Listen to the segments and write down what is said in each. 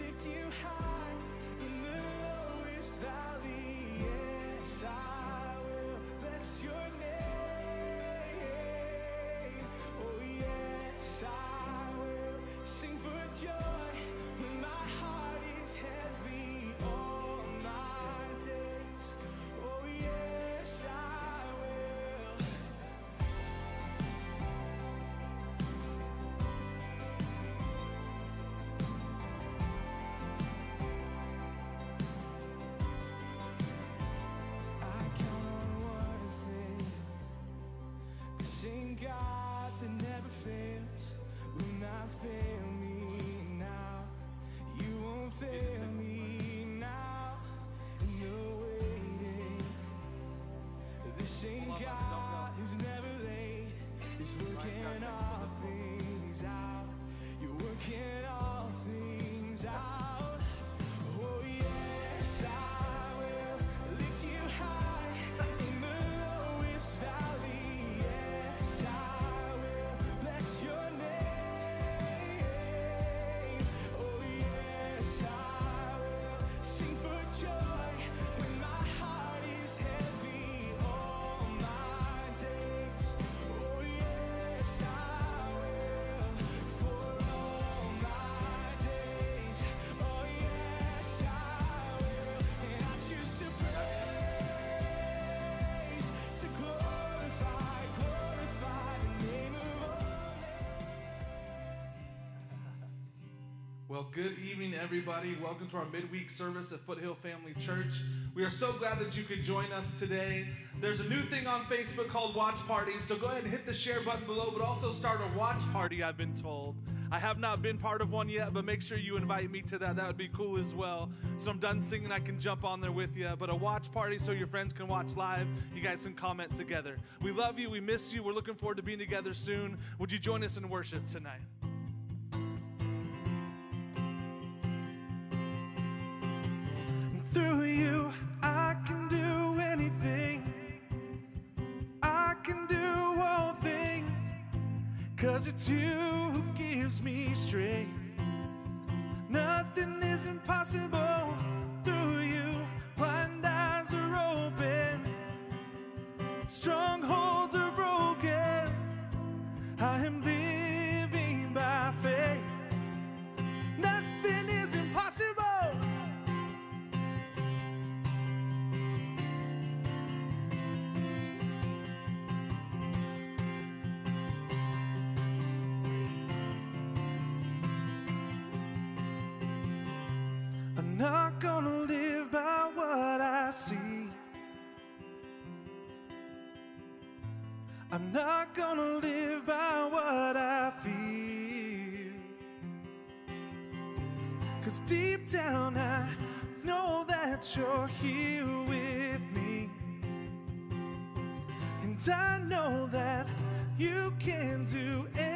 lift you high in the lowest valley. Well, good evening, everybody. Welcome to our midweek service at Foothill Family Church. We are so glad that you could join us today. There's a new thing on Facebook called Watch Parties, so go ahead and hit the share button below, but also start a watch party, I've been told. I have not been part of one yet, but make sure you invite me to that. That would be cool as well. So I'm done singing, I can jump on there with you. But a watch party so your friends can watch live. You guys can comment together. We love you, we miss you. We're looking forward to being together soon. Would you join us in worship tonight? Through you, I can do anything. I can do all things. Cause it's you who gives me strength. Nothing is impossible Cause deep down I know that you're here with me. And I know that you can do anything.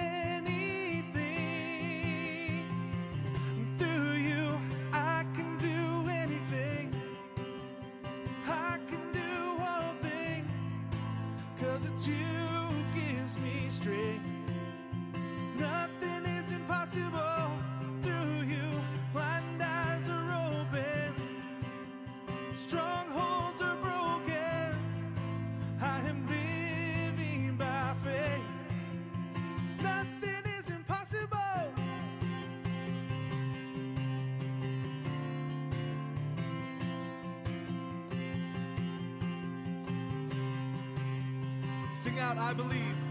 Sing out, I believe.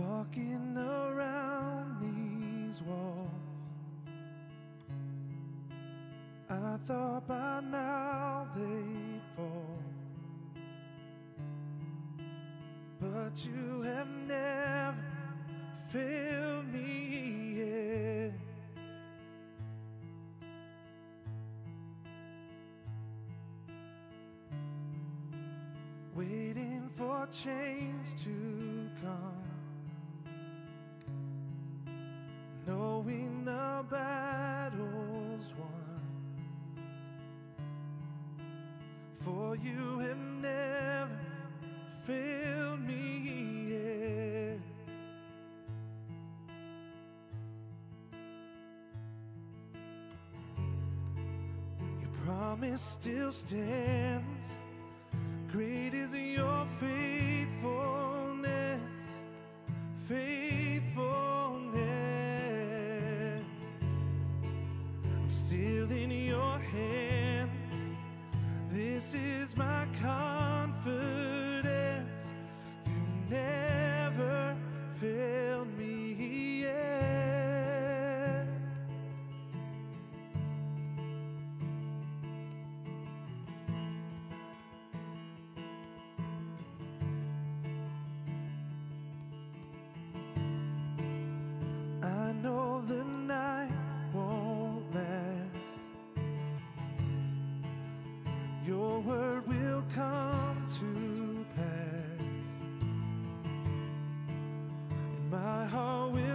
walking around these walls. I thought by now they'd fall, but you have. promise still stands.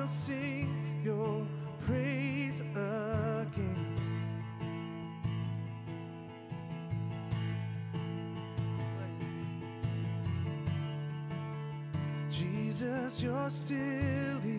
sing your praise again. Jesus, you're still here.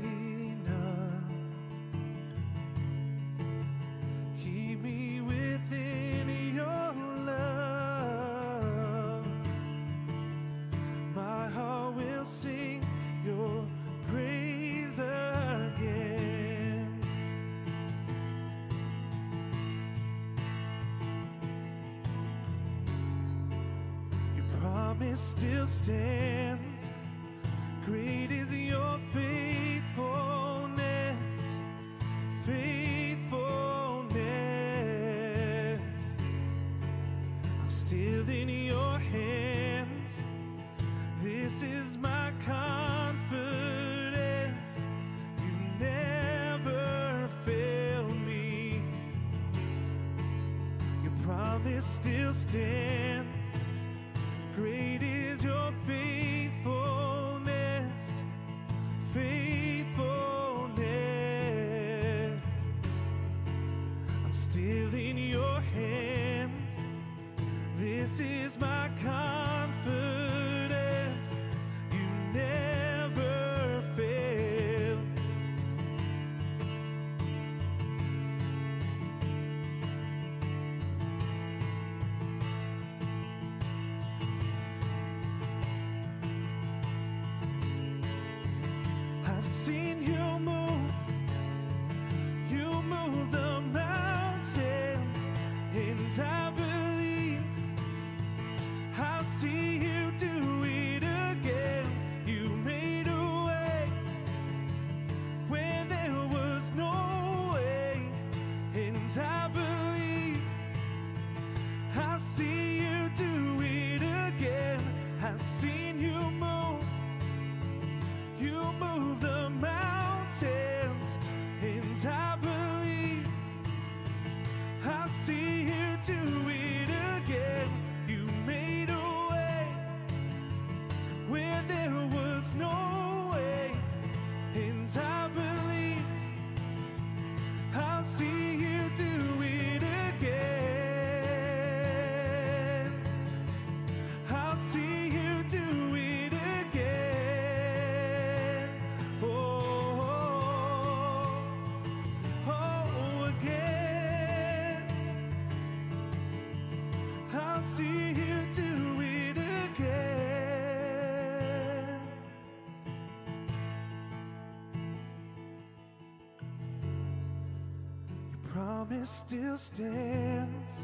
Promise still stands.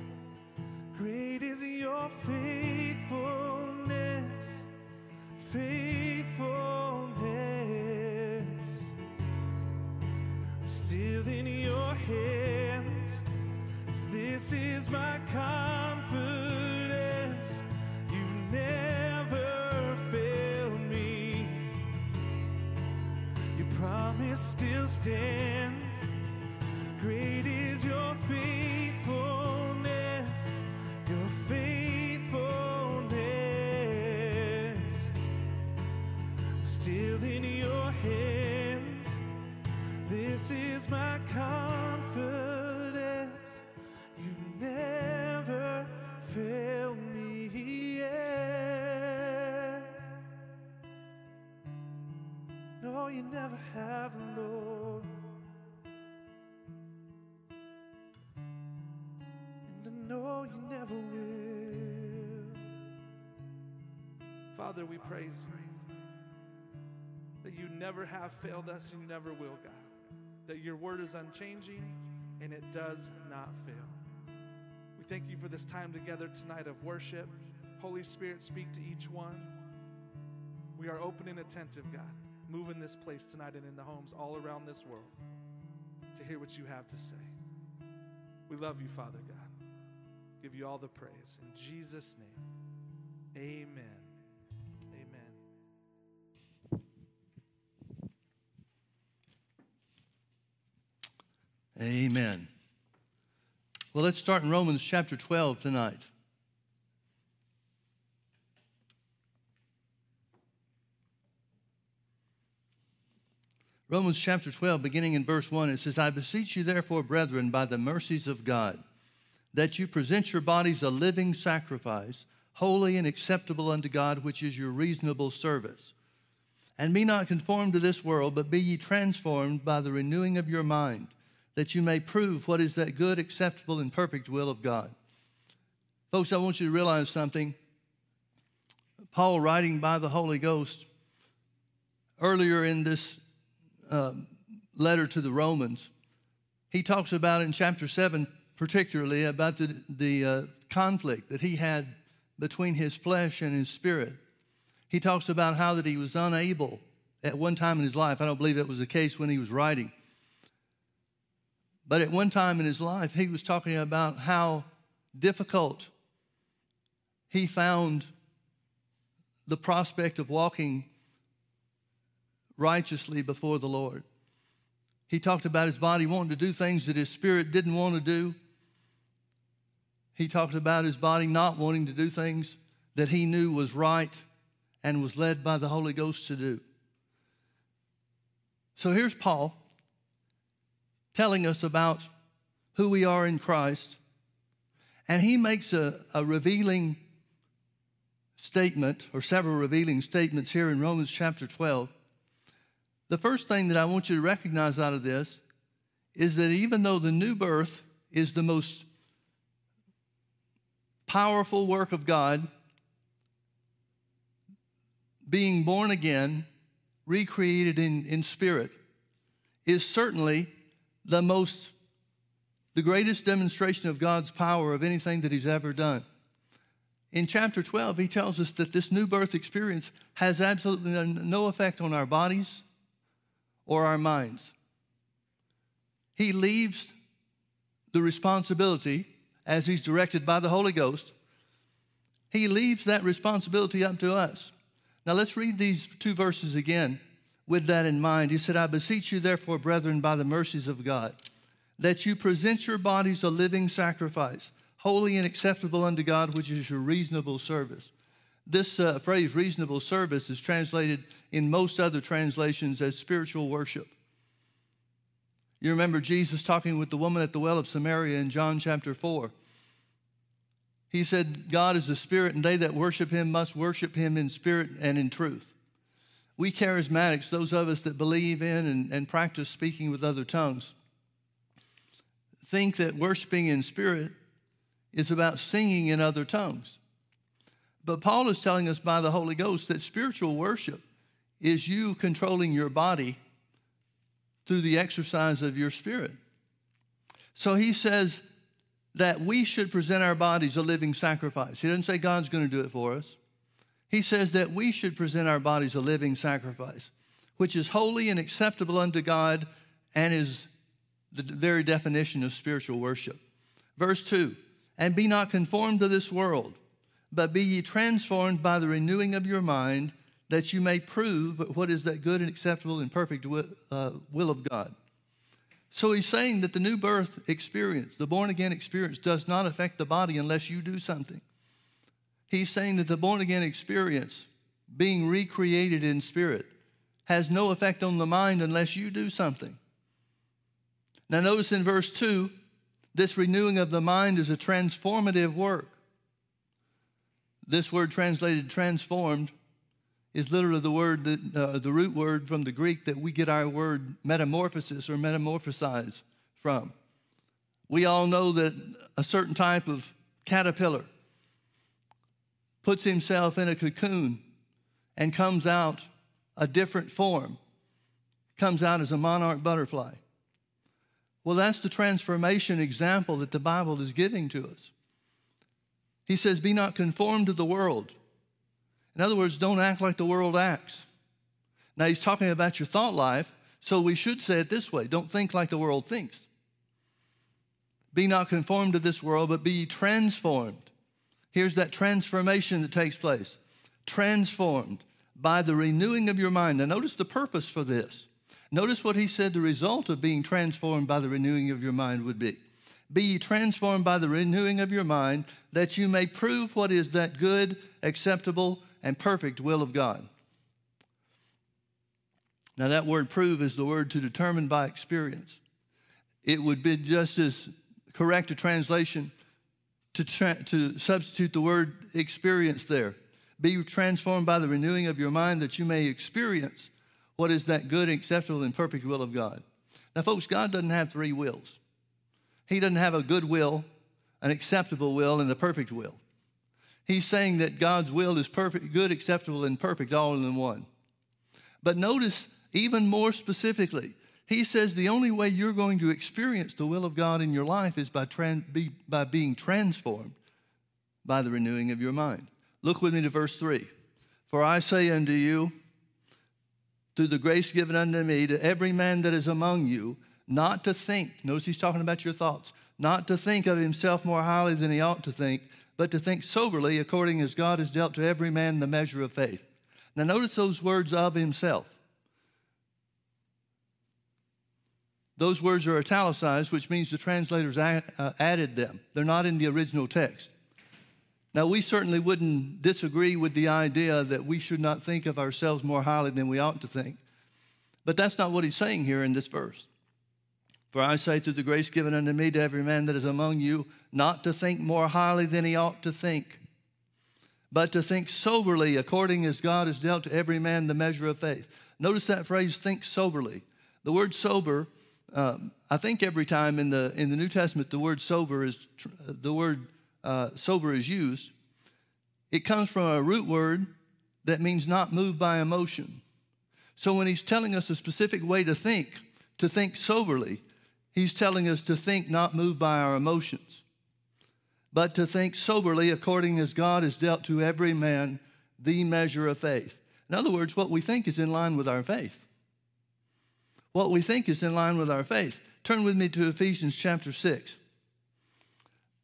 Great is your faithfulness, faithfulness. Still in your hands. This is my confidence. You never failed me. Your promise still stands. Father, we praise you that you never have failed us and you never will, God. That your word is unchanging and it does not fail. We thank you for this time together tonight of worship. Holy Spirit, speak to each one. We are open and attentive, God. Move in this place tonight and in the homes all around this world to hear what you have to say. We love you, Father God. Give you all the praise. In Jesus' name, amen. Amen. Well, let's start in Romans chapter 12 tonight. Romans chapter 12, beginning in verse 1, it says, I beseech you, therefore, brethren, by the mercies of God, that you present your bodies a living sacrifice, holy and acceptable unto God, which is your reasonable service. And be not conformed to this world, but be ye transformed by the renewing of your mind, that you may prove what is that good, acceptable, and perfect will of God. Folks, I want you to realize something. Paul, writing by the Holy Ghost, earlier in this uh, letter to the Romans, he talks about in chapter 7, particularly about the, the uh, conflict that he had between his flesh and his spirit. He talks about how that he was unable at one time in his life. I don't believe that was the case when he was writing. But at one time in his life, he was talking about how difficult he found the prospect of walking righteously before the Lord. He talked about his body wanting to do things that his spirit didn't want to do. He talked about his body not wanting to do things that he knew was right and was led by the Holy Ghost to do. So here's Paul telling us about who we are in Christ, and he makes a, a revealing statement, or several revealing statements here in Romans chapter 12. The first thing that I want you to recognize out of this is that even though the new birth is the most powerful work of God, being born again, recreated in, in spirit, is certainly the most, the greatest demonstration of God's power of anything that He's ever done. In chapter 12, he tells us that this new birth experience has absolutely no effect on our bodies or our minds. He leaves the responsibility, as he's directed by the Holy Ghost, he leaves that responsibility up to us. Now let's read these two verses again with that in mind. He said, I beseech you, therefore, brethren, by the mercies of God, that you present your bodies a living sacrifice, holy and acceptable unto God, which is your reasonable service. This uh, phrase, reasonable service, is translated in most other translations as spiritual worship. You remember Jesus talking with the woman at the well of Samaria in John chapter 4. He said, God is a spirit, and they that worship him must worship him in spirit and in truth. We charismatics, those of us that believe in and, and practice speaking with other tongues, think that worshiping in spirit is about singing in other tongues. But Paul is telling us by the Holy Ghost that spiritual worship is you controlling your body through the exercise of your spirit. So he says that we should present our bodies a living sacrifice. He doesn't say God's going to do it for us. He says that we should present our bodies a living sacrifice, which is holy and acceptable unto God and is the very definition of spiritual worship. Verse 2 And be not conformed to this world but be ye transformed by the renewing of your mind, that you may prove what is that good and acceptable and perfect will, uh, will of God. So he's saying that the new birth experience, the born again experience, does not affect the body unless you do something. He's saying that the born again experience, being recreated in spirit, has no effect on the mind unless you do something. Now, notice in verse 2, this renewing of the mind is a transformative work. This word translated transformed is literally the word that uh, the root word from the Greek that we get our word metamorphosis or metamorphosize from. We all know that a certain type of caterpillar puts himself in a cocoon and comes out a different form, comes out as a monarch butterfly. Well, that's the transformation example that the Bible is giving to us. He says, Be not conformed to the world. In other words, don't act like the world acts. Now, he's talking about your thought life, so we should say it this way don't think like the world thinks. Be not conformed to this world, but be transformed. Here's that transformation that takes place transformed by the renewing of your mind. Now, notice the purpose for this. Notice what he said the result of being transformed by the renewing of your mind would be. Be ye transformed by the renewing of your mind, that you may prove what is that good, acceptable, and perfect will of God. Now, that word prove is the word to determine by experience. It would be just as correct a translation to, tra- to substitute the word experience there. Be transformed by the renewing of your mind that you may experience what is that good, acceptable, and perfect will of God. Now, folks, God doesn't have three wills. He doesn't have a good will, an acceptable will, and a perfect will. He's saying that God's will is perfect, good, acceptable, and perfect all in one. But notice even more specifically, he says the only way you're going to experience the will of God in your life is by, trans, be, by being transformed by the renewing of your mind. Look with me to verse 3. For I say unto you, through the grace given unto me, to every man that is among you, not to think, notice he's talking about your thoughts, not to think of himself more highly than he ought to think, but to think soberly according as God has dealt to every man the measure of faith. Now, notice those words of himself. Those words are italicized, which means the translators uh, added them. They're not in the original text. Now, we certainly wouldn't disagree with the idea that we should not think of ourselves more highly than we ought to think. But that's not what he's saying here in this verse. For I say through the grace given unto me to every man that is among you, not to think more highly than he ought to think, but to think soberly according as God has dealt to every man the measure of faith. Notice that phrase, think soberly. The word sober, um, I think every time in the, in the New Testament the word sober is, the word uh, sober is used, it comes from a root word that means not moved by emotion. So when he's telling us a specific way to think, to think soberly, He's telling us to think not moved by our emotions, but to think soberly according as God has dealt to every man the measure of faith. In other words, what we think is in line with our faith. What we think is in line with our faith. Turn with me to Ephesians chapter 6.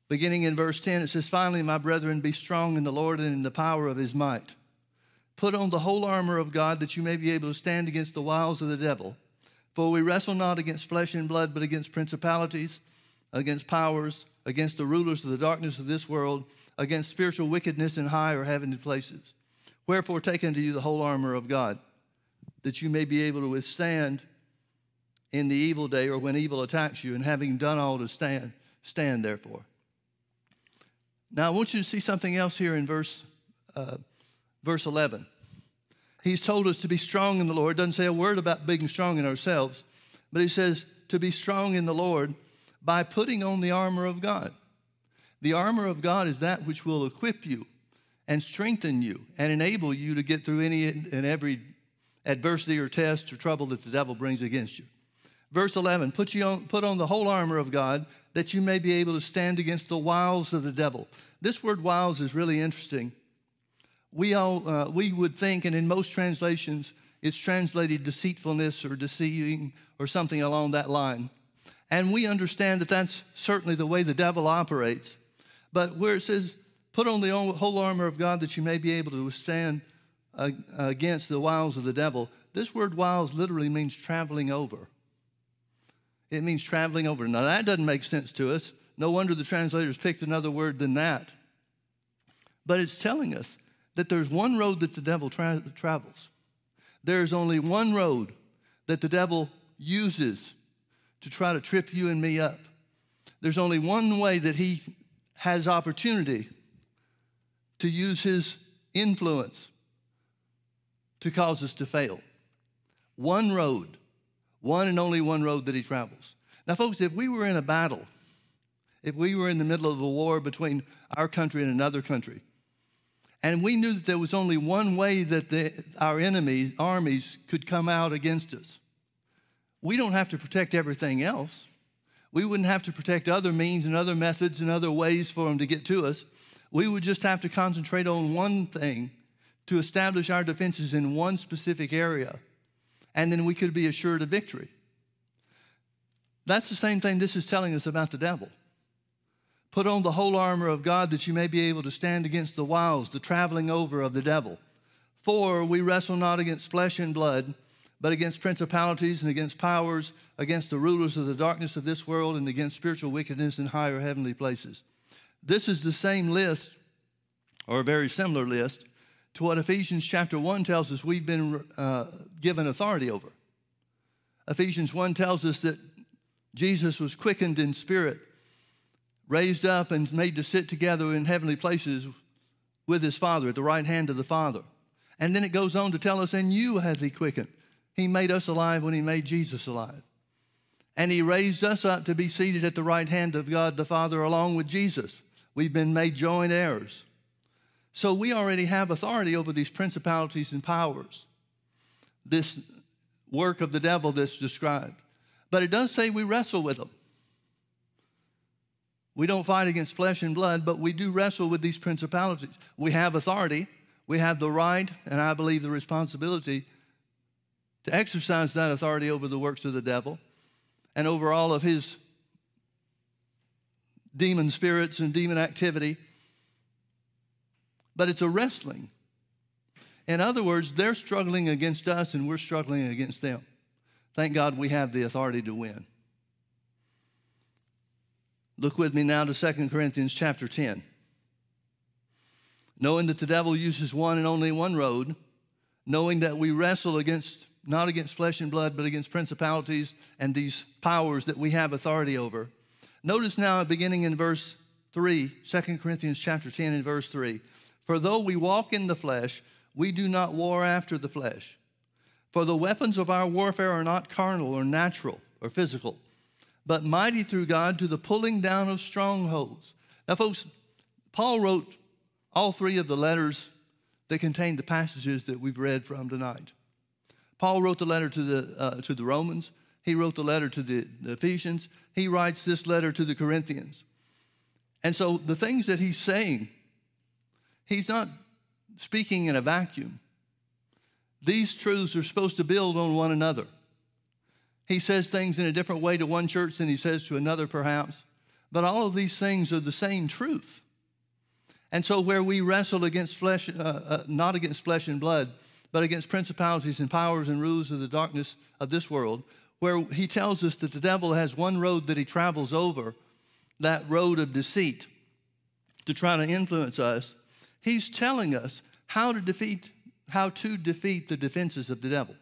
Beginning in verse 10, it says, Finally, my brethren, be strong in the Lord and in the power of his might. Put on the whole armor of God that you may be able to stand against the wiles of the devil. For we wrestle not against flesh and blood, but against principalities, against powers, against the rulers of the darkness of this world, against spiritual wickedness in high or heavenly places. Wherefore, take unto you the whole armor of God, that you may be able to withstand in the evil day or when evil attacks you, and having done all to stand, stand therefore. Now, I want you to see something else here in verse, uh, verse 11. He's told us to be strong in the Lord. Doesn't say a word about being strong in ourselves, but he says to be strong in the Lord by putting on the armor of God. The armor of God is that which will equip you and strengthen you and enable you to get through any and every adversity or test or trouble that the devil brings against you. Verse 11, put, you on, put on the whole armor of God that you may be able to stand against the wiles of the devil. This word wiles is really interesting. We, all, uh, we would think, and in most translations, it's translated deceitfulness or deceiving or something along that line. And we understand that that's certainly the way the devil operates. But where it says Put on the whole armor of God that you may be able to withstand against the wiles of the devil. This word wiles literally means traveling over. It means traveling over. Now, that doesn't make sense to us. No wonder the translators picked another word than that. But it's telling us that there's one road that the devil tra- travels. There's only one road that the devil uses to try to trip you and me up. There's only one way that he has opportunity to use his influence to cause us to fail. One road, one and only one road that he travels. Now, folks, if we were in a battle, if we were in the middle of a war between our country and another country, and we knew that there was only one way that the, our enemies, armies, could come out against us, we don't have to protect everything else. We wouldn't have to protect other means and other methods and other ways for them to get to us. We would just have to concentrate on one thing to establish our defenses in one specific area, and then we could be assured of victory. That's the same thing this is telling us about the devil. Put on the whole armor of God that you may be able to stand against the wiles, the traveling over of the devil. For we wrestle not against flesh and blood, but against principalities and against powers, against the rulers of the darkness of this world, and against spiritual wickedness in higher heavenly places. This is the same list, or a very similar list, to what Ephesians chapter 1 tells us we've been uh, given authority over. Ephesians 1 tells us that Jesus was quickened in spirit, raised up, and made to sit together in heavenly places with his Father, at the right hand of the Father. And then it goes on to tell us, and you has he quickened. He made us alive when he made Jesus alive. And he raised us up to be seated at the right hand of God the Father along with Jesus. We've been made joint heirs. So we already have authority over these principalities and powers, this work of the devil that's described. But it does say we wrestle with them. We don't fight against flesh and blood, but we do wrestle with these principalities. We have authority, we have the right, and I believe the responsibility to exercise that authority over the works of the devil and over all of his demon spirits and demon activity. But it's a wrestling. In other words, they're struggling against us and we're struggling against them. Thank God we have the authority to win. Look with me now to 2 Corinthians chapter 10. Knowing that the devil uses one and only one road, knowing that we wrestle against not against flesh and blood, but against principalities and these powers that we have authority over. Notice now, beginning in verse 3, 2 Corinthians chapter 10 and verse 3. For though we walk in the flesh, we do not war after the flesh. For the weapons of our warfare are not carnal or natural or physical, but mighty through God to the pulling down of strongholds. Now, folks, Paul wrote all three of the letters that contain the passages that we've read from tonight. Paul wrote the letter to the, uh, to the Romans. He wrote the letter to the, the Ephesians. He writes this letter to the Corinthians. And so the things that he's saying, he's not speaking in a vacuum. These truths are supposed to build on one another. He says things in a different way to one church than he says to another, perhaps. But all of these things are the same truth. And so, where we wrestle against flesh, uh, uh, not against flesh and blood, but against principalities and powers and rulers of the darkness of this world, where he tells us that the devil has one road that he travels over, that road of deceit, to try to influence us. He's telling us how to defeat how to defeat the defenses of the devil.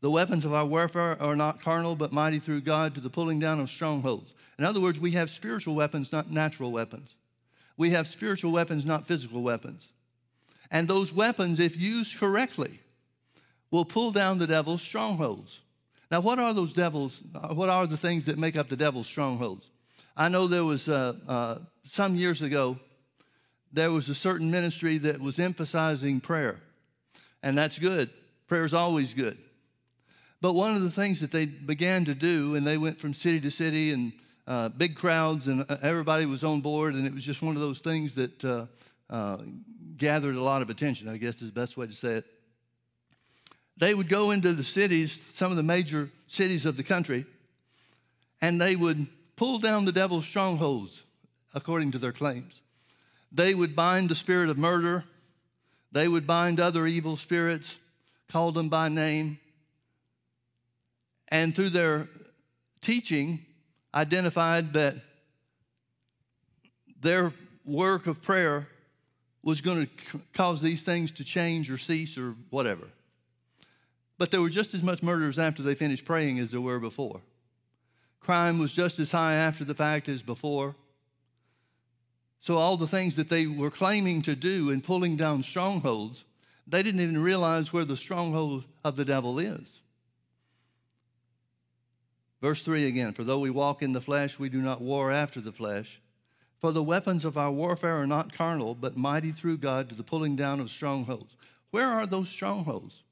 The weapons of our warfare are not carnal, but mighty through God to the pulling down of strongholds. In other words, we have spiritual weapons, not natural weapons. We have spiritual weapons, not physical weapons. And those weapons, if used correctly, will pull down the devil's strongholds. Now, what are those devils? What are the things that make up the devil's strongholds? I know there was uh, uh, some years ago, there was a certain ministry that was emphasizing prayer, and that's good. Prayer is always good. But one of the things that they began to do, and they went from city to city and uh, big crowds, and uh, everybody was on board, and it was just one of those things that uh, uh, gathered a lot of attention, I guess is the best way to say it. They would go into the cities, some of the major cities of the country, and they would pull down the devil's strongholds, according to their claims. They would bind the spirit of murder, they would bind other evil spirits, call them by name, and through their teaching, identified that their work of prayer was going to cause these things to change or cease or whatever. But there were just as much murders after they finished praying as there were before. Crime was just as high after the fact as before. So, all the things that they were claiming to do in pulling down strongholds, they didn't even realize where the stronghold of the devil is. Verse 3 again For though we walk in the flesh, we do not war after the flesh. For the weapons of our warfare are not carnal, but mighty through God to the pulling down of strongholds. Where are those strongholds?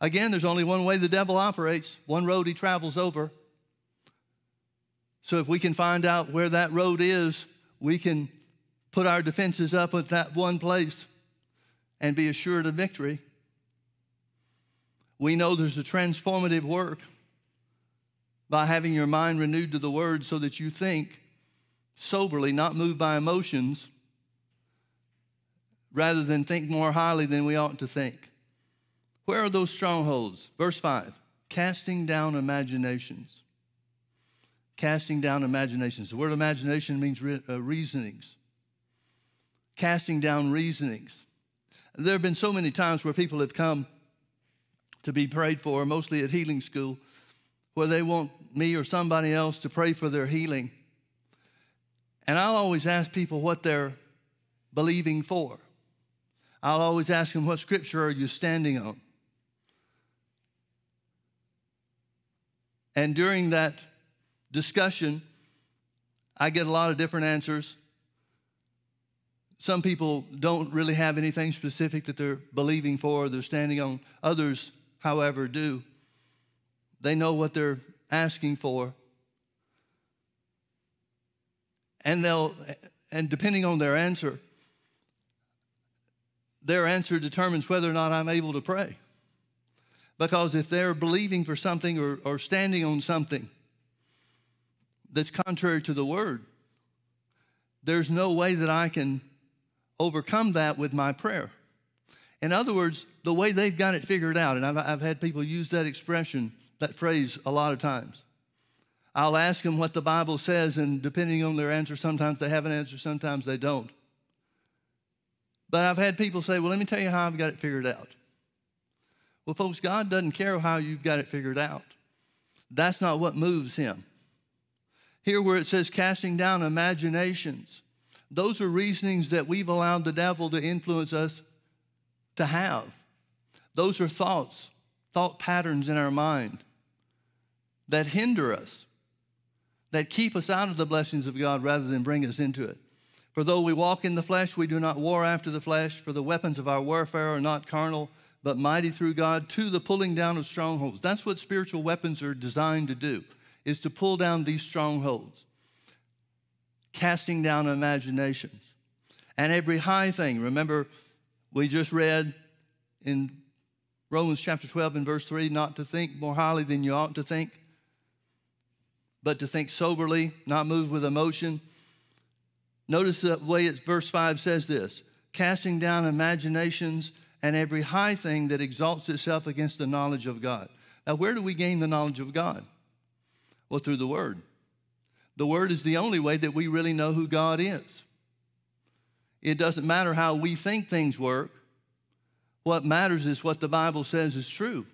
Again, there's only one way the devil operates, one road he travels over. So if we can find out where that road is, we can put our defenses up at that one place and be assured of victory. We know there's a transformative work by having your mind renewed to the word so that you think soberly, not moved by emotions, rather than think more highly than we ought to think. Where are those strongholds? Verse 5 casting down imaginations. Casting down imaginations. The word imagination means re- uh, reasonings. Casting down reasonings. There have been so many times where people have come to be prayed for, mostly at healing school, where they want me or somebody else to pray for their healing. And I'll always ask people what they're believing for. I'll always ask them, What scripture are you standing on? And during that discussion, I get a lot of different answers. Some people don't really have anything specific that they're believing for, they're standing on. Others, however, do. They know what they're asking for. And they'll and depending on their answer, their answer determines whether or not I'm able to pray. Because if they're believing for something or, or standing on something that's contrary to the word, there's no way that I can overcome that with my prayer. In other words, the way they've got it figured out, and I've, I've had people use that expression, that phrase, a lot of times. I'll ask them what the Bible says, and depending on their answer, sometimes they have an answer, sometimes they don't. But I've had people say, Well, let me tell you how I've got it figured out. Well, folks, God doesn't care how you've got it figured out. That's not what moves him. Here, where it says casting down imaginations, those are reasonings that we've allowed the devil to influence us to have. Those are thoughts, thought patterns in our mind that hinder us, that keep us out of the blessings of God rather than bring us into it. For though we walk in the flesh, we do not war after the flesh, for the weapons of our warfare are not carnal but mighty through God to the pulling down of strongholds. That's what spiritual weapons are designed to do, is to pull down these strongholds, casting down imaginations. And every high thing, remember, we just read in Romans chapter 12 and verse 3 not to think more highly than you ought to think, but to think soberly, not moved with emotion. Notice the way it's verse 5 says this casting down imaginations and every high thing that exalts itself against the knowledge of God. Now, where do we gain the knowledge of God? Well, through the Word. The Word is the only way that we really know who God is. It doesn't matter how we think things work, What matters is what the Bible says is true.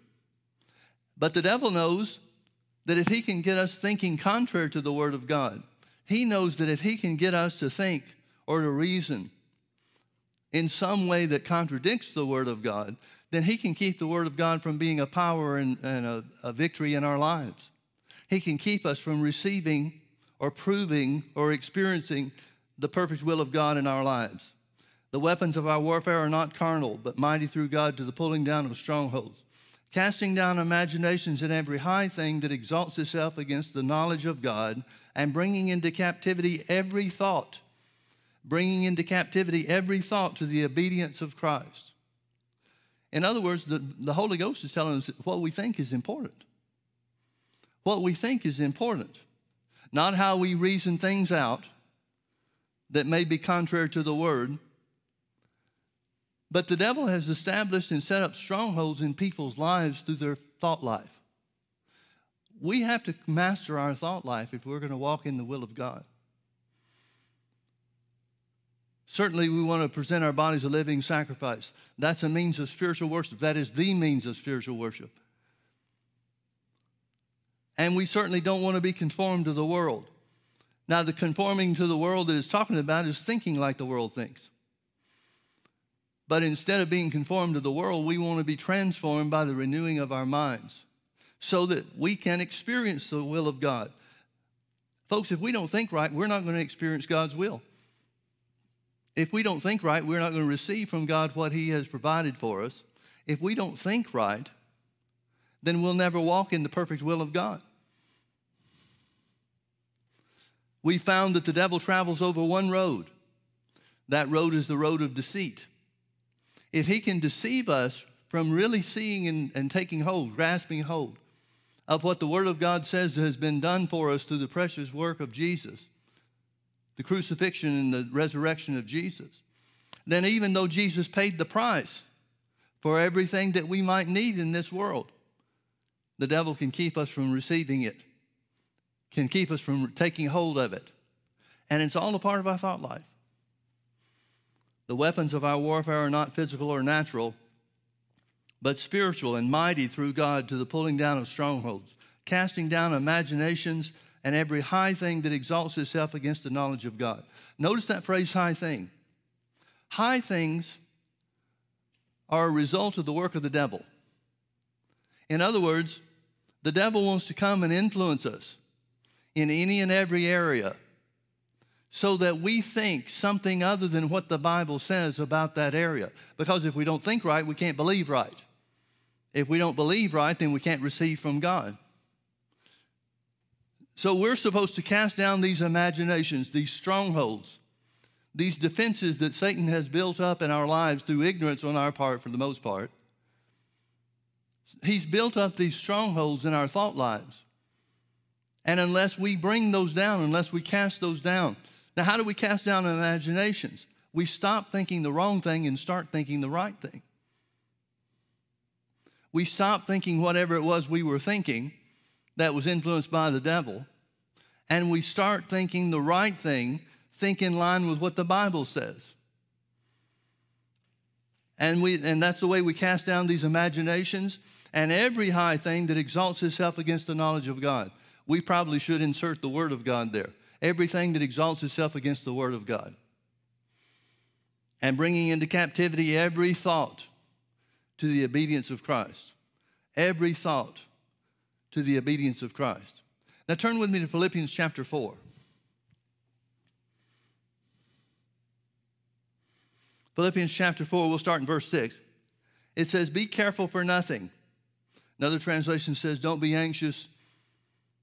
But the devil knows that if he can get us thinking contrary to the Word of God, he knows that if he can get us to think or to reason in some way that contradicts the Word of God, then he can keep the Word of God from being a power and, and a, a victory in our lives. He can keep us from receiving or proving or experiencing the perfect will of God in our lives. The weapons of our warfare are not carnal, but mighty through God to the pulling down of strongholds, casting down imaginations and every high thing that exalts itself against the knowledge of God, and bringing into captivity every thought, bringing into captivity every thought to the obedience of Christ. In other words, the, the Holy Ghost is telling us what we think is important. What we think is important, not how we reason things out that may be contrary to the word. But the devil has established and set up strongholds in people's lives through their thought life. We have to master our thought life if we're going to walk in the will of God. Certainly, we want to present our bodies a living sacrifice. That's a means of spiritual worship. That is the means of spiritual worship. And we certainly don't want to be conformed to the world. Now, the conforming to the world that it's talking about is thinking like the world thinks. But instead of being conformed to the world, we want to be transformed by the renewing of our minds so that we can experience the will of God. Folks, if we don't think right, we're not going to experience God's will. If we don't think right, we're not going to receive from God what He has provided for us. If we don't think right, then we'll never walk in the perfect will of God we found that the devil travels over one road. That road is the road of deceit. If he can deceive us from really seeing and, and taking hold, grasping hold of what the Word of God says has been done for us through the precious work of Jesus, the crucifixion and the resurrection of Jesus, then even though Jesus paid the price for everything that we might need in this world, the devil can keep us from receiving it can keep us from taking hold of it. And it's all a part of our thought life. The weapons of our warfare are not physical or natural, but spiritual and mighty through God to the pulling down of strongholds, casting down imaginations and every high thing that exalts itself against the knowledge of God. Notice that phrase, high thing. High things are a result of the work of the devil. In other words, the devil wants to come and influence us in any and every area so that we think something other than what the Bible says about that area. Because if we don't think right, we can't believe right. If we don't believe right, then we can't receive from God. So we're supposed to cast down these imaginations, these strongholds, these defenses that Satan has built up in our lives through ignorance on our part, for the most part. He's built up these strongholds in our thought lives. And unless we bring those down, unless we cast those down. Now, how do we cast down imaginations? We stop thinking the wrong thing and start thinking the right thing. We stop thinking whatever it was we were thinking that was influenced by the devil, and we start thinking the right thing, think in line with what the Bible says. And, we, and that's the way we cast down these imaginations and every high thing that exalts itself against the knowledge of God we probably should insert the Word of God there. Everything that exalts itself against the Word of God. And bringing into captivity every thought to the obedience of Christ. Every thought to the obedience of Christ. Now turn with me to Philippians chapter 4. Philippians chapter 4, we'll start in verse 6. It says, Be careful for nothing. Another translation says, Don't be anxious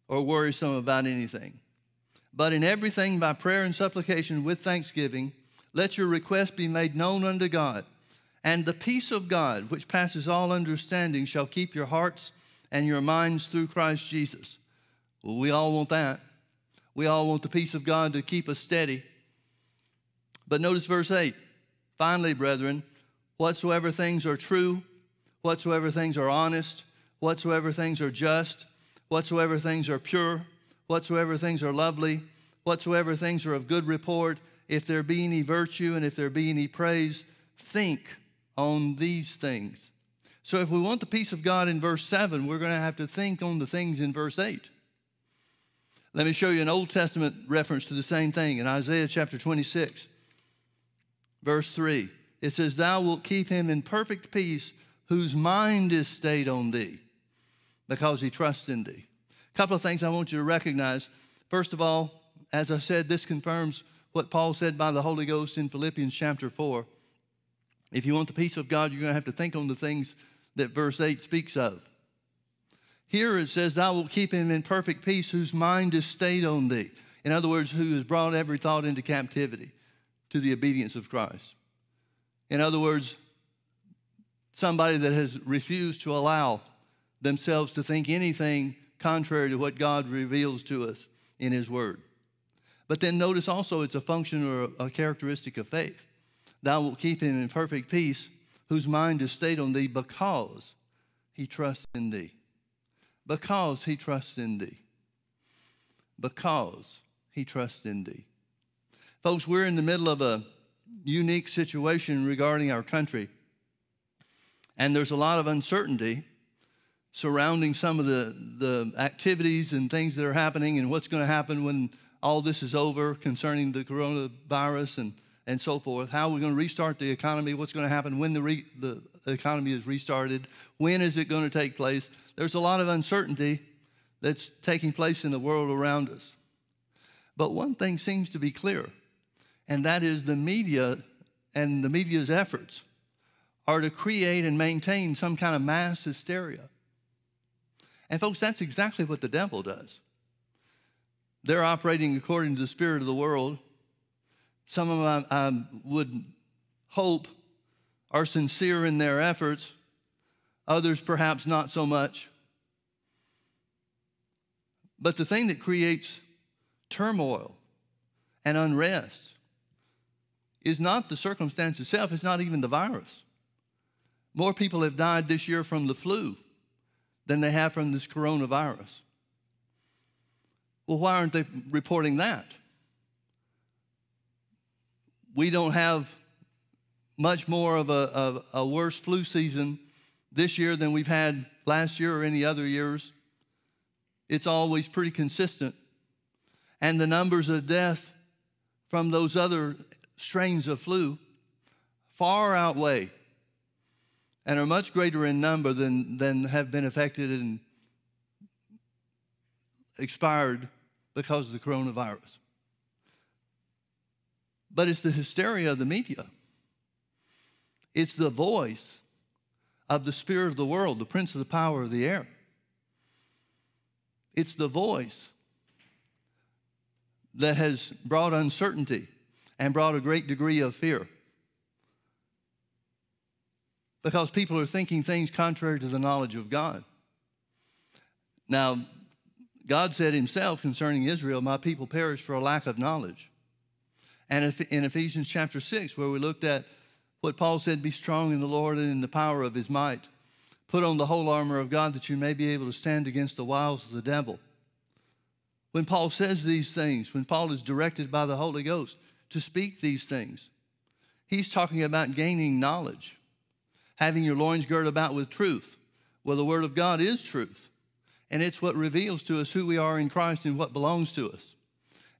or worrisome about anything. But in everything, by prayer and supplication with thanksgiving, let your request be made known unto God. And the peace of God, which passes all understanding, shall keep your hearts and your minds through Christ Jesus. Well, we all want that. We all want the peace of God to keep us steady. But notice verse 8. Finally, brethren, whatsoever things are true, whatsoever things are honest, whatsoever things are just, whatsoever things are pure, whatsoever things are lovely, whatsoever things are of good report, if there be any virtue and if there be any praise, think on these things. So if we want the peace of God in verse 7, we're going to have to think on the things in verse 8. Let me show you an Old Testament reference to the same thing in Isaiah chapter 26, verse 3. It says, Thou wilt keep him in perfect peace whose mind is stayed on thee because he trusts in thee. A couple of things I want you to recognize. First of all, as I said, this confirms what Paul said by the Holy Ghost in Philippians chapter 4. If you want the peace of God, you're going to have to think on the things that verse 8 speaks of. Here it says, Thou wilt keep him in perfect peace whose mind is stayed on thee. In other words, who has brought every thought into captivity to the obedience of Christ. In other words, somebody that has refused to allow themselves to think anything contrary to what God reveals to us in His Word. But then notice also it's a function or a characteristic of faith. Thou wilt keep him in perfect peace, whose mind is stayed on thee because he trusts in thee. Because he trusts in thee. Because he trusts in thee. Folks, we're in the middle of a unique situation regarding our country. And there's a lot of uncertainty surrounding some of the, the activities and things that are happening and what's going to happen when all this is over concerning the coronavirus and, and so forth. How are we going to restart the economy? What's going to happen when the, re, the economy is restarted? When is it going to take place? There's a lot of uncertainty that's taking place in the world around us. But one thing seems to be clear, and that is the media and the media's efforts are to create and maintain some kind of mass hysteria. And, folks, that's exactly what the devil does. They're operating according to the spirit of the world. Some of them I, I would hope are sincere in their efforts, others perhaps not so much. But the thing that creates turmoil and unrest is not the circumstance itself, it's not even the virus. More people have died this year from the flu than they have from this coronavirus. Well, why aren't they reporting that? We don't have much more of a, a, worse flu season this year than we've had last year or any other years. It's always pretty consistent. And the numbers of death from those other strains of flu far outweigh and are much greater in number than, than have been affected and expired because of the coronavirus. But it's the hysteria of the media. It's the voice of the spirit of the world, the prince of the power of the air. It's the voice that has brought uncertainty and brought a great degree of fear because people are thinking things contrary to the knowledge of God. Now, God said himself concerning Israel, My people perish for a lack of knowledge. And in Ephesians chapter 6, where we looked at what Paul said, Be strong in the Lord and in the power of his might. Put on the whole armor of God that you may be able to stand against the wiles of the devil. When Paul says these things, when Paul is directed by the Holy Ghost to speak these things, he's talking about gaining knowledge having your loins girded about with truth. Well, the Word of God is truth, and it's what reveals to us who we are in Christ and what belongs to us.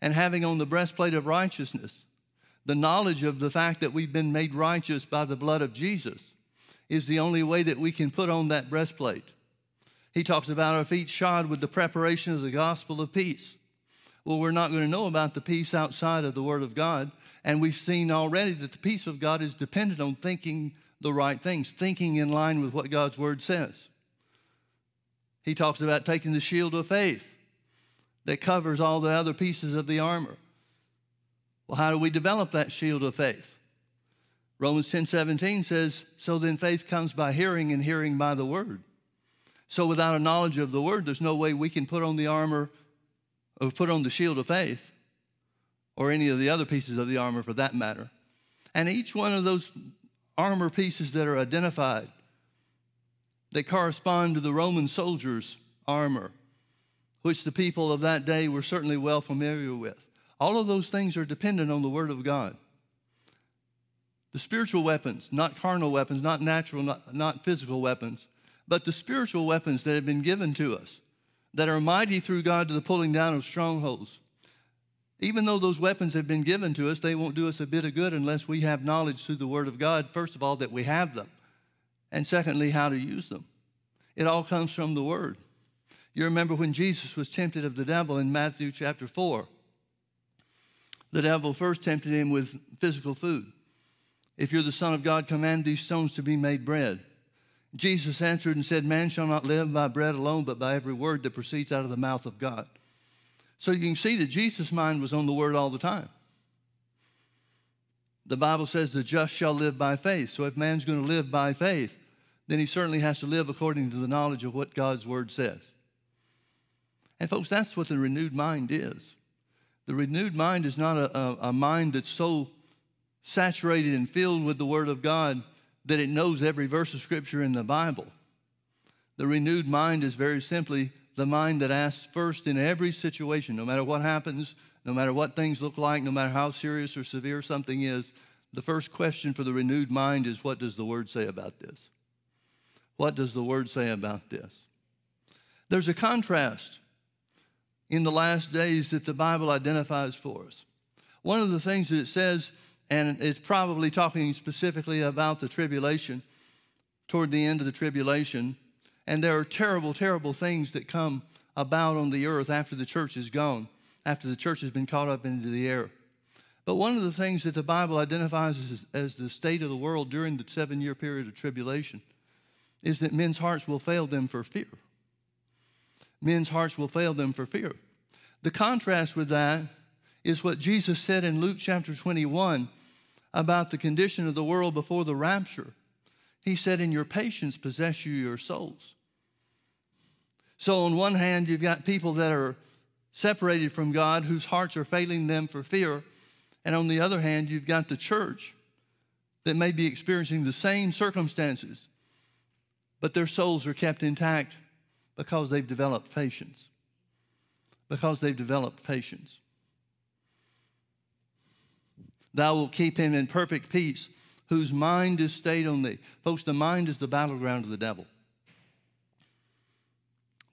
And having on the breastplate of righteousness, the knowledge of the fact that we've been made righteous by the blood of Jesus is the only way that we can put on that breastplate. He talks about our feet shod with the preparation of the gospel of peace. Well, we're not going to know about the peace outside of the Word of God. And we've seen already that the peace of God is dependent on thinking the right things, thinking in line with what God's word says. He talks about taking the shield of faith that covers all the other pieces of the armor. Well, how do we develop that shield of faith? Romans 10 17 says, So then faith comes by hearing, and hearing by the word. So without a knowledge of the word, there's no way we can put on the armor or put on the shield of faith or any of the other pieces of the armor for that matter. And each one of those armor pieces that are identified that correspond to the Roman soldiers' armor, which the people of that day were certainly well familiar with. All of those things are dependent on the Word of God. The spiritual weapons, not carnal weapons, not natural, not, not physical weapons, but the spiritual weapons that have been given to us that are mighty through God to the pulling down of strongholds. Even though those weapons have been given to us, they won't do us a bit of good unless we have knowledge through the Word of God, first of all, that we have them, and secondly, how to use them. It all comes from the Word. You remember when Jesus was tempted of the devil in Matthew chapter 4. The devil first tempted him with physical food. If you're the Son of God, command these stones to be made bread. Jesus answered and said, Man shall not live by bread alone, but by every word that proceeds out of the mouth of God. So you can see that Jesus' mind was on the word all the time. The Bible says the just shall live by faith. So if man's going to live by faith, then he certainly has to live according to the knowledge of what God's word says. And folks, that's what the renewed mind is. The renewed mind is not a, a, a mind that's so saturated and filled with the word of God that it knows every verse of Scripture in the Bible. The renewed mind is very simply the mind that asks first in every situation, no matter what happens, no matter what things look like, no matter how serious or severe something is, the first question for the renewed mind is what does the Word say about this? What does the Word say about this? There's a contrast in the last days that the Bible identifies for us. One of the things that it says and it's probably talking specifically about the tribulation, toward the end of the tribulation. And there are terrible, terrible things that come about on the earth after the church is gone, after the church has been caught up into the air. But one of the things that the Bible identifies as, as the state of the world during the seven year period of tribulation is that men's hearts will fail them for fear. Men's hearts will fail them for fear. The contrast with that is what Jesus said in Luke chapter 21 about the condition of the world before the rapture. He said, In your patience possess you your souls. So, on one hand, you've got people that are separated from God whose hearts are failing them for fear. And on the other hand, you've got the church that may be experiencing the same circumstances, but their souls are kept intact because they've developed patience. Because they've developed patience. Thou wilt keep him in perfect peace, whose mind is stayed on thee. Folks, the mind is the battleground of the devil.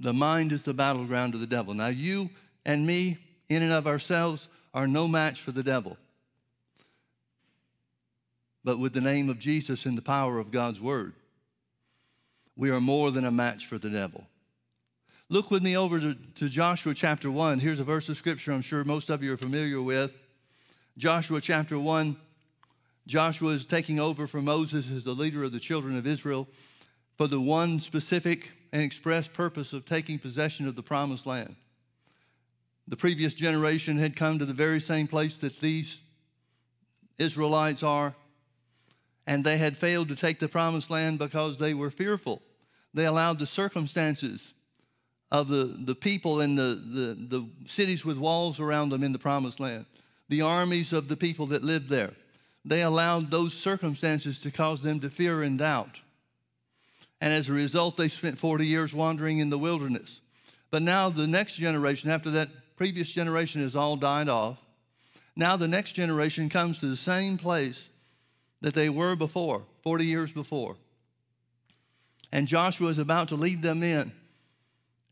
The mind is the battleground of the devil. Now, you and me, in and of ourselves, are no match for the devil. But with the name of Jesus and the power of God's word, we are more than a match for the devil. Look with me over to, to Joshua chapter 1. Here's a verse of scripture I'm sure most of you are familiar with. Joshua chapter 1, Joshua is taking over from Moses as the leader of the children of Israel for the one specific and express purpose of taking possession of the promised land. The previous generation had come to the very same place that these Israelites are, and they had failed to take the promised land because they were fearful. They allowed the circumstances of the, the people and the, the, the cities with walls around them in the promised land the armies of the people that lived there. They allowed those circumstances to cause them to fear and doubt. And as a result, they spent 40 years wandering in the wilderness. But now, the next generation, after that previous generation has all died off, now the next generation comes to the same place that they were before, 40 years before. And Joshua is about to lead them in.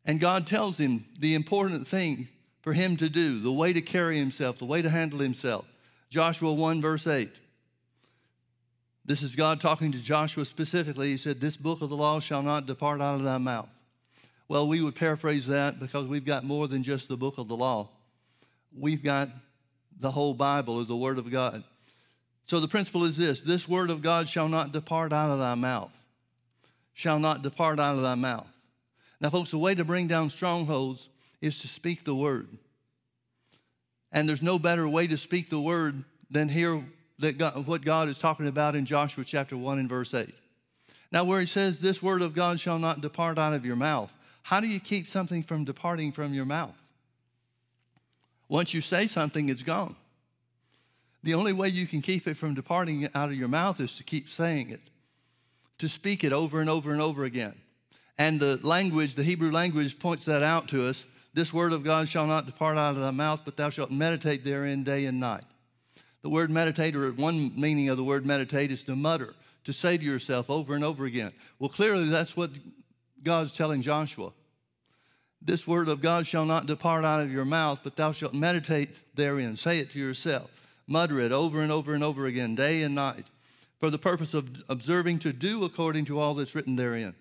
And God tells him the important thing for him to do, the way to carry himself, the way to handle himself. Joshua 1, verse 8. This is God talking to Joshua specifically. He said, This book of the law shall not depart out of thy mouth. Well, we would paraphrase that because we've got more than just the book of the law. We've got the whole Bible or the Word of God. So the principle is this this Word of God shall not depart out of thy mouth. Shall not depart out of thy mouth. Now, folks, the way to bring down strongholds is to speak the word. And there's no better way to speak the word than here that God, what God is talking about in Joshua chapter 1 and verse 8. Now, where he says, This word of God shall not depart out of your mouth, how do you keep something from departing from your mouth? Once you say something, it's gone. The only way you can keep it from departing out of your mouth is to keep saying it, to speak it over and over and over again. And the language, the Hebrew language, points that out to us this word of God shall not depart out of thy mouth, but thou shalt meditate therein day and night. The word meditate, or one meaning of the word meditate, is to mutter, to say to yourself over and over again. Well, clearly that's what God's telling Joshua. This word of God shall not depart out of your mouth, but thou shalt meditate therein. Say it to yourself. Mutter it over and over and over again, day and night, for the purpose of observing to do according to all that's written therein.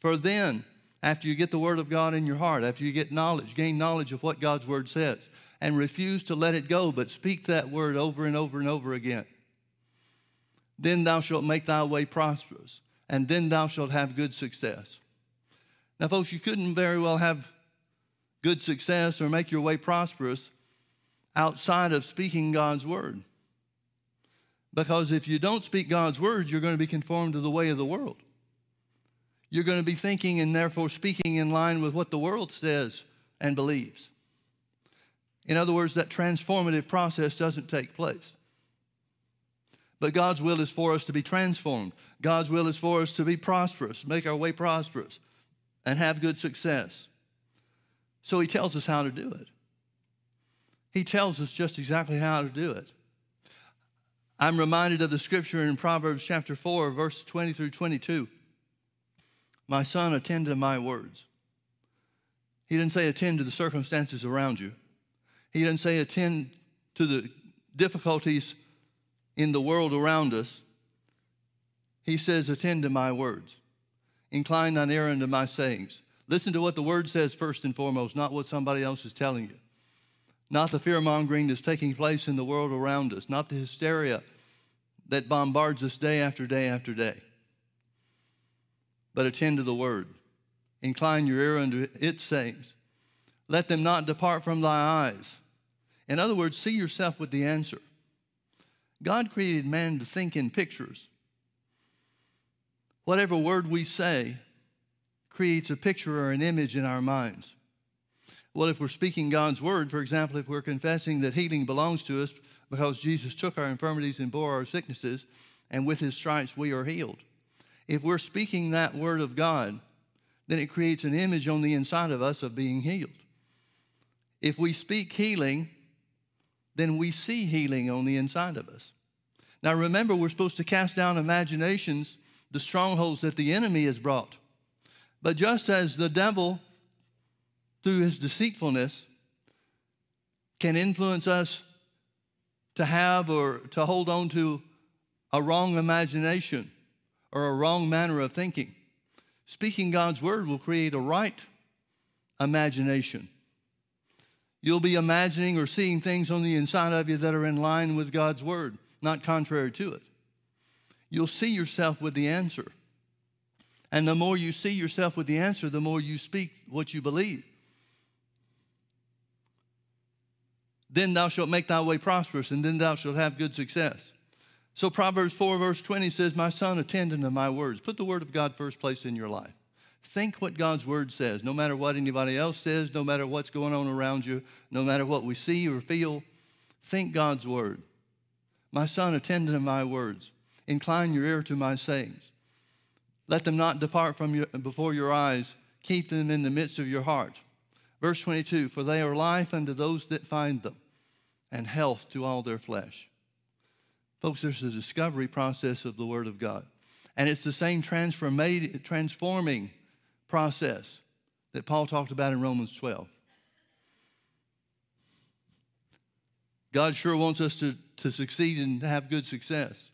For then, after you get the word of God in your heart, after you get knowledge, gain knowledge of what God's word says, and refuse to let it go, but speak that word over and over and over again, then thou shalt make thy way prosperous, and then thou shalt have good success. Now, folks, you couldn't very well have good success or make your way prosperous outside of speaking God's word. Because if you don't speak God's word, you're going to be conformed to the way of the world. You're going to be thinking and therefore speaking in line with what the world says and believes. In other words, that transformative process doesn't take place. But God's will is for us to be transformed. God's will is for us to be prosperous, make our way prosperous, and have good success. So he tells us how to do it. He tells us just exactly how to do it. I'm reminded of the scripture in Proverbs chapter 4, verse 20 through 22. My son, attend to my words. He didn't say attend to the circumstances around you. He doesn't say attend to the difficulties in the world around us. He says, attend to my words. Incline thine ear unto my sayings. Listen to what the word says first and foremost, not what somebody else is telling you. Not the fear mongering that's taking place in the world around us, not the hysteria that bombards us day after day after day. But attend to the word. Incline your ear unto its sayings. Let them not depart from thy eyes. In other words, see yourself with the answer. God created man to think in pictures. Whatever word we say creates a picture or an image in our minds. Well, if we're speaking God's word, for example, if we're confessing that healing belongs to us because Jesus took our infirmities and bore our sicknesses, and with his stripes we are healed. If we're speaking that word of God, then it creates an image on the inside of us of being healed. If we speak healing, then we see healing on the inside of us. Now remember, we're supposed to cast down imaginations, the strongholds that the enemy has brought. But just as the devil, through his deceitfulness, can influence us to have or to hold on to a wrong imagination or a wrong manner of thinking, speaking God's word will create a right imagination. You'll be imagining or seeing things on the inside of you that are in line with God's word, not contrary to it. You'll see yourself with the answer. And the more you see yourself with the answer, the more you speak what you believe. Then thou shalt make thy way prosperous, and then thou shalt have good success. So Proverbs 4, verse 20 says, My son, attend unto my words. Put the word of God first place in your life. Think what God's word says, no matter what anybody else says, no matter what's going on around you, no matter what we see or feel. Think God's word. My son, attend to my words. Incline your ear to my sayings. Let them not depart from you before your eyes. Keep them in the midst of your heart. Verse 22 For they are life unto those that find them, and health to all their flesh. Folks, there's a discovery process of the Word of God. And it's the same transforming process that Paul talked about in Romans 12. God sure wants us to, to succeed and have good success.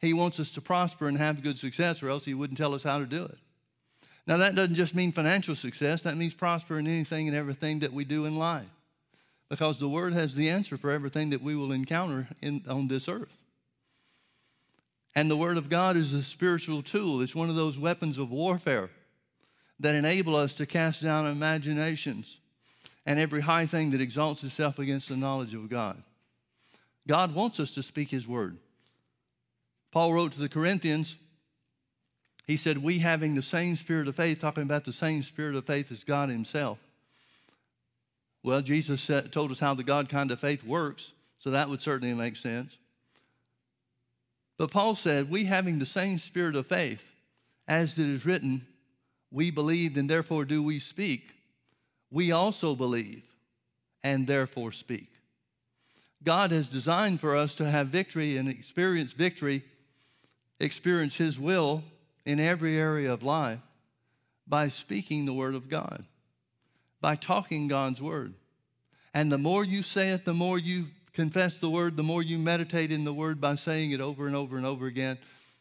He wants us to prosper and have good success, or else He wouldn't tell us how to do it. Now, that doesn't just mean financial success, that means prosper in anything and everything that we do in life. Because the Word has the answer for everything that we will encounter in, on this earth. And the Word of God is a spiritual tool, it's one of those weapons of warfare that enable us to cast down imaginations and every high thing that exalts itself against the knowledge of God. God wants us to speak His Word. Paul wrote to the Corinthians, he said, We having the same spirit of faith, talking about the same spirit of faith as God Himself. Well, Jesus said, told us how the God kind of faith works, so that would certainly make sense. But Paul said, We having the same spirit of faith, as it is written, we believed and therefore do we speak. We also believe and therefore speak. God has designed for us to have victory and experience victory, experience His will in every area of life by speaking the Word of God, by talking God's Word. And the more you say it, the more you confess the Word, the more you meditate in the Word by saying it over and over and over again,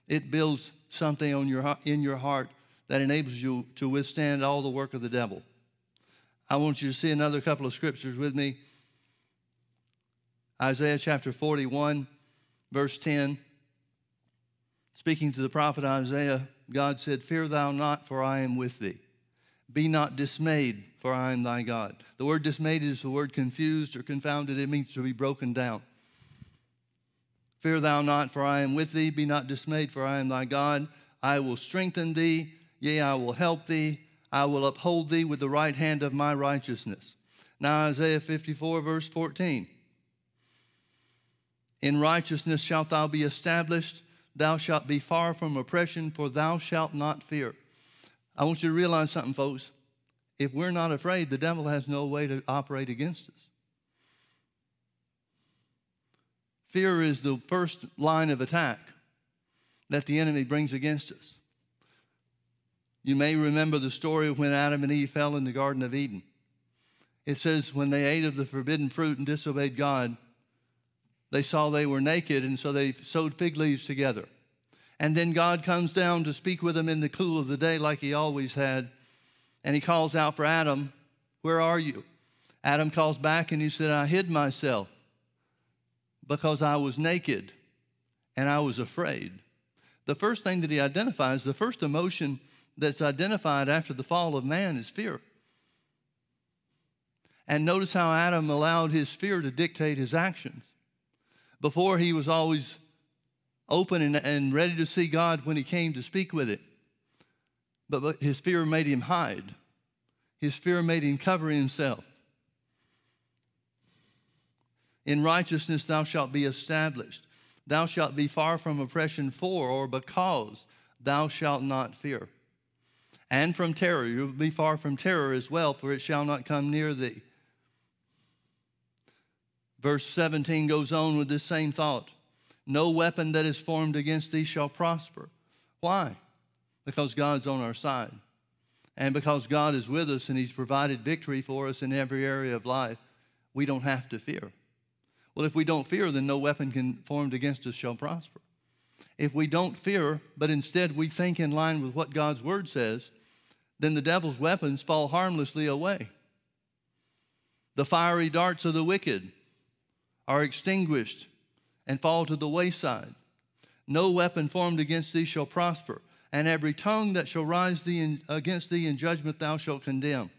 it builds something on your, in your heart that enables you to withstand all the work of the devil. I want you to see another couple of scriptures with me. Isaiah chapter 41, verse 10. Speaking to the prophet Isaiah, God said, Fear thou not, for I am with thee. Be not dismayed, for I am thy God. The word dismayed is the word confused or confounded. It means to be broken down. Fear thou not, for I am with thee. Be not dismayed, for I am thy God. I will strengthen thee. Yea, I will help thee. I will uphold thee with the right hand of my righteousness. Now, Isaiah 54, verse 14. In righteousness shalt thou be established. Thou shalt be far from oppression, for thou shalt not fear. I want you to realize something, folks. If we're not afraid, the devil has no way to operate against us. Fear is the first line of attack that the enemy brings against us. You may remember the story of when Adam and Eve fell in the Garden of Eden. It says, when they ate of the forbidden fruit and disobeyed God, they saw they were naked, and so they sewed fig leaves together. And then God comes down to speak with them in the cool of the day, like he always had. And he calls out for Adam, Where are you? Adam calls back and he said, I hid myself because I was naked and I was afraid. The first thing that he identifies, the first emotion that's identified after the fall of man is fear. And notice how Adam allowed his fear to dictate his actions. Before, he was always open and, and ready to see God when he came to speak with it. But, but his fear made him hide, his fear made him cover himself. In righteousness thou shalt be established. Thou shalt be far from oppression for or because thou shalt not fear and from terror. You will be far from terror as well, for it shall not come near thee. Verse 17 goes on with this same thought No weapon that is formed against thee shall prosper. Why? Because God's on our side. And because God is with us and He's provided victory for us in every area of life, we don't have to fear. Well, if we don't fear, then no weapon can formed against us shall prosper. If we don't fear, but instead we think in line with what God's word says, then the devil's weapons fall harmlessly away. The fiery darts of the wicked are extinguished and fall to the wayside. No weapon formed against thee shall prosper, and every tongue that shall rise thee in, against thee in judgment thou shalt condemn.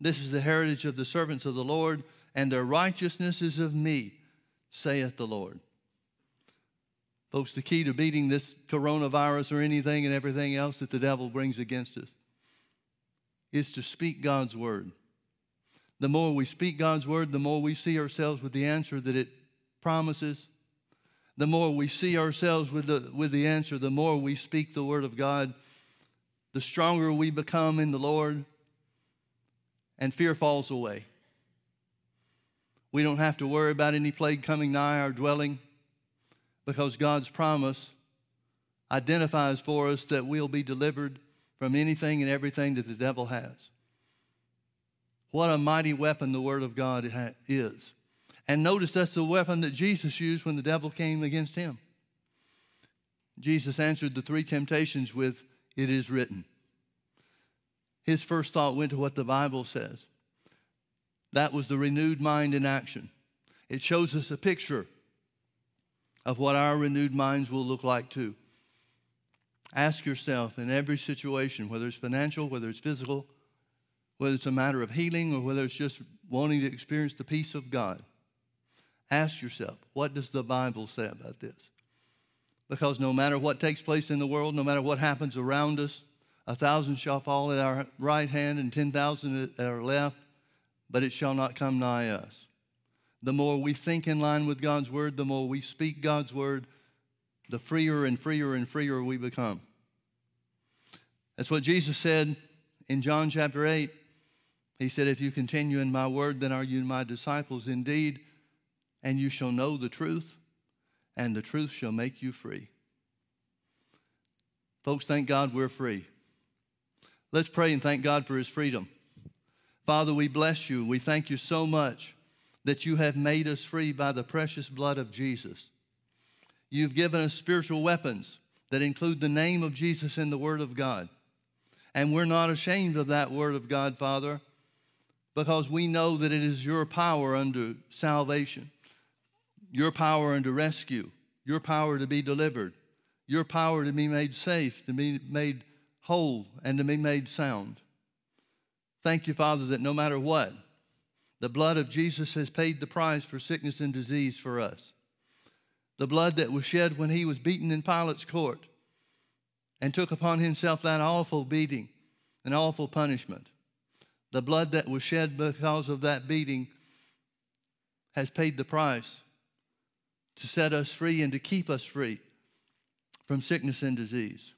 This is the heritage of the servants of the Lord, and their righteousness is of me, saith the Lord. Folks, the key to beating this coronavirus or anything and everything else that the devil brings against us is to speak God's word. The more we speak God's word, the more we see ourselves with the answer that it promises. The more we see ourselves with the, with the answer, the more we speak the word of God, the stronger we become in the Lord, and fear falls away. We don't have to worry about any plague coming nigh our dwelling because God's promise identifies for us that we'll be delivered from anything and everything that the devil has. What a mighty weapon the Word of God is. And notice that's the weapon that Jesus used when the devil came against him. Jesus answered the three temptations with, It is written. His first thought went to what the Bible says. That was the renewed mind in action. It shows us a picture of what our renewed minds will look like too. Ask yourself in every situation, whether it's financial, whether it's physical, whether it's a matter of healing, or whether it's just wanting to experience the peace of God, ask yourself, what does the Bible say about this? Because no matter what takes place in the world, no matter what happens around us, a thousand shall fall at our right hand and 10,000 at our left, but it shall not come nigh us. The more we think in line with God's word, the more we speak God's word, the freer and freer and freer we become. That's what Jesus said in John chapter 8. He said, If you continue in my word, then are you my disciples indeed, and you shall know the truth, and the truth shall make you free. Folks, thank God we're free. Let's pray and thank God for his freedom. Father, we bless you. We thank you so much that you have made us free by the precious blood of Jesus. You've given us spiritual weapons that include the name of Jesus and the Word of God. And we're not ashamed of that Word of God, Father, because we know that it is your power unto salvation, your power unto rescue, your power to be delivered, your power to be made safe, to be made whole, and to be made sound. Thank you, Father, that no matter what, the blood of Jesus has paid the price for sickness and disease for us. The blood that was shed when he was beaten in Pilate's court and took upon himself that awful beating and awful punishment. The blood that was shed because of that beating has paid the price to set us free and to keep us free from sickness and disease.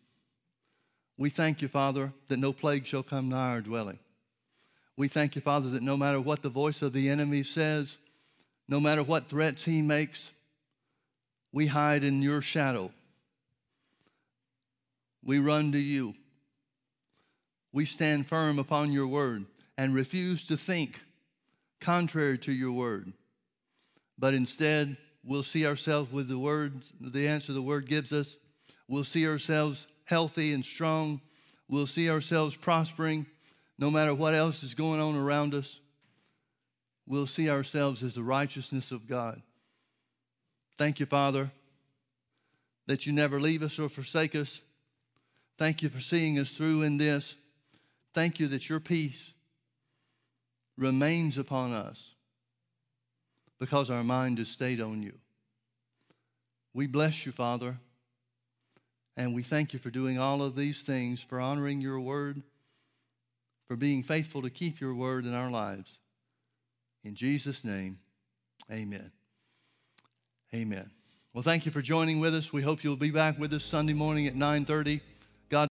We thank you, Father, that no plague shall come nigh our dwelling. We thank you, Father, that no matter what the voice of the enemy says, no matter what threats he makes, we hide in your shadow. We run to you. We stand firm upon your word and refuse to think contrary to your word. But instead, we'll see ourselves with the word, the answer the word gives us. We'll see ourselves healthy and strong. We'll see ourselves prospering no matter what else is going on around us, we'll see ourselves as the righteousness of God. Thank you, Father, that you never leave us or forsake us. Thank you for seeing us through in this. Thank you that your peace remains upon us because our mind is stayed on you. We bless you, Father, and we thank you for doing all of these things, for honoring your word for being faithful to keep your word in our lives. In Jesus' name, amen. Amen. Well, thank you for joining with us. We hope you'll be back with us Sunday morning at 930.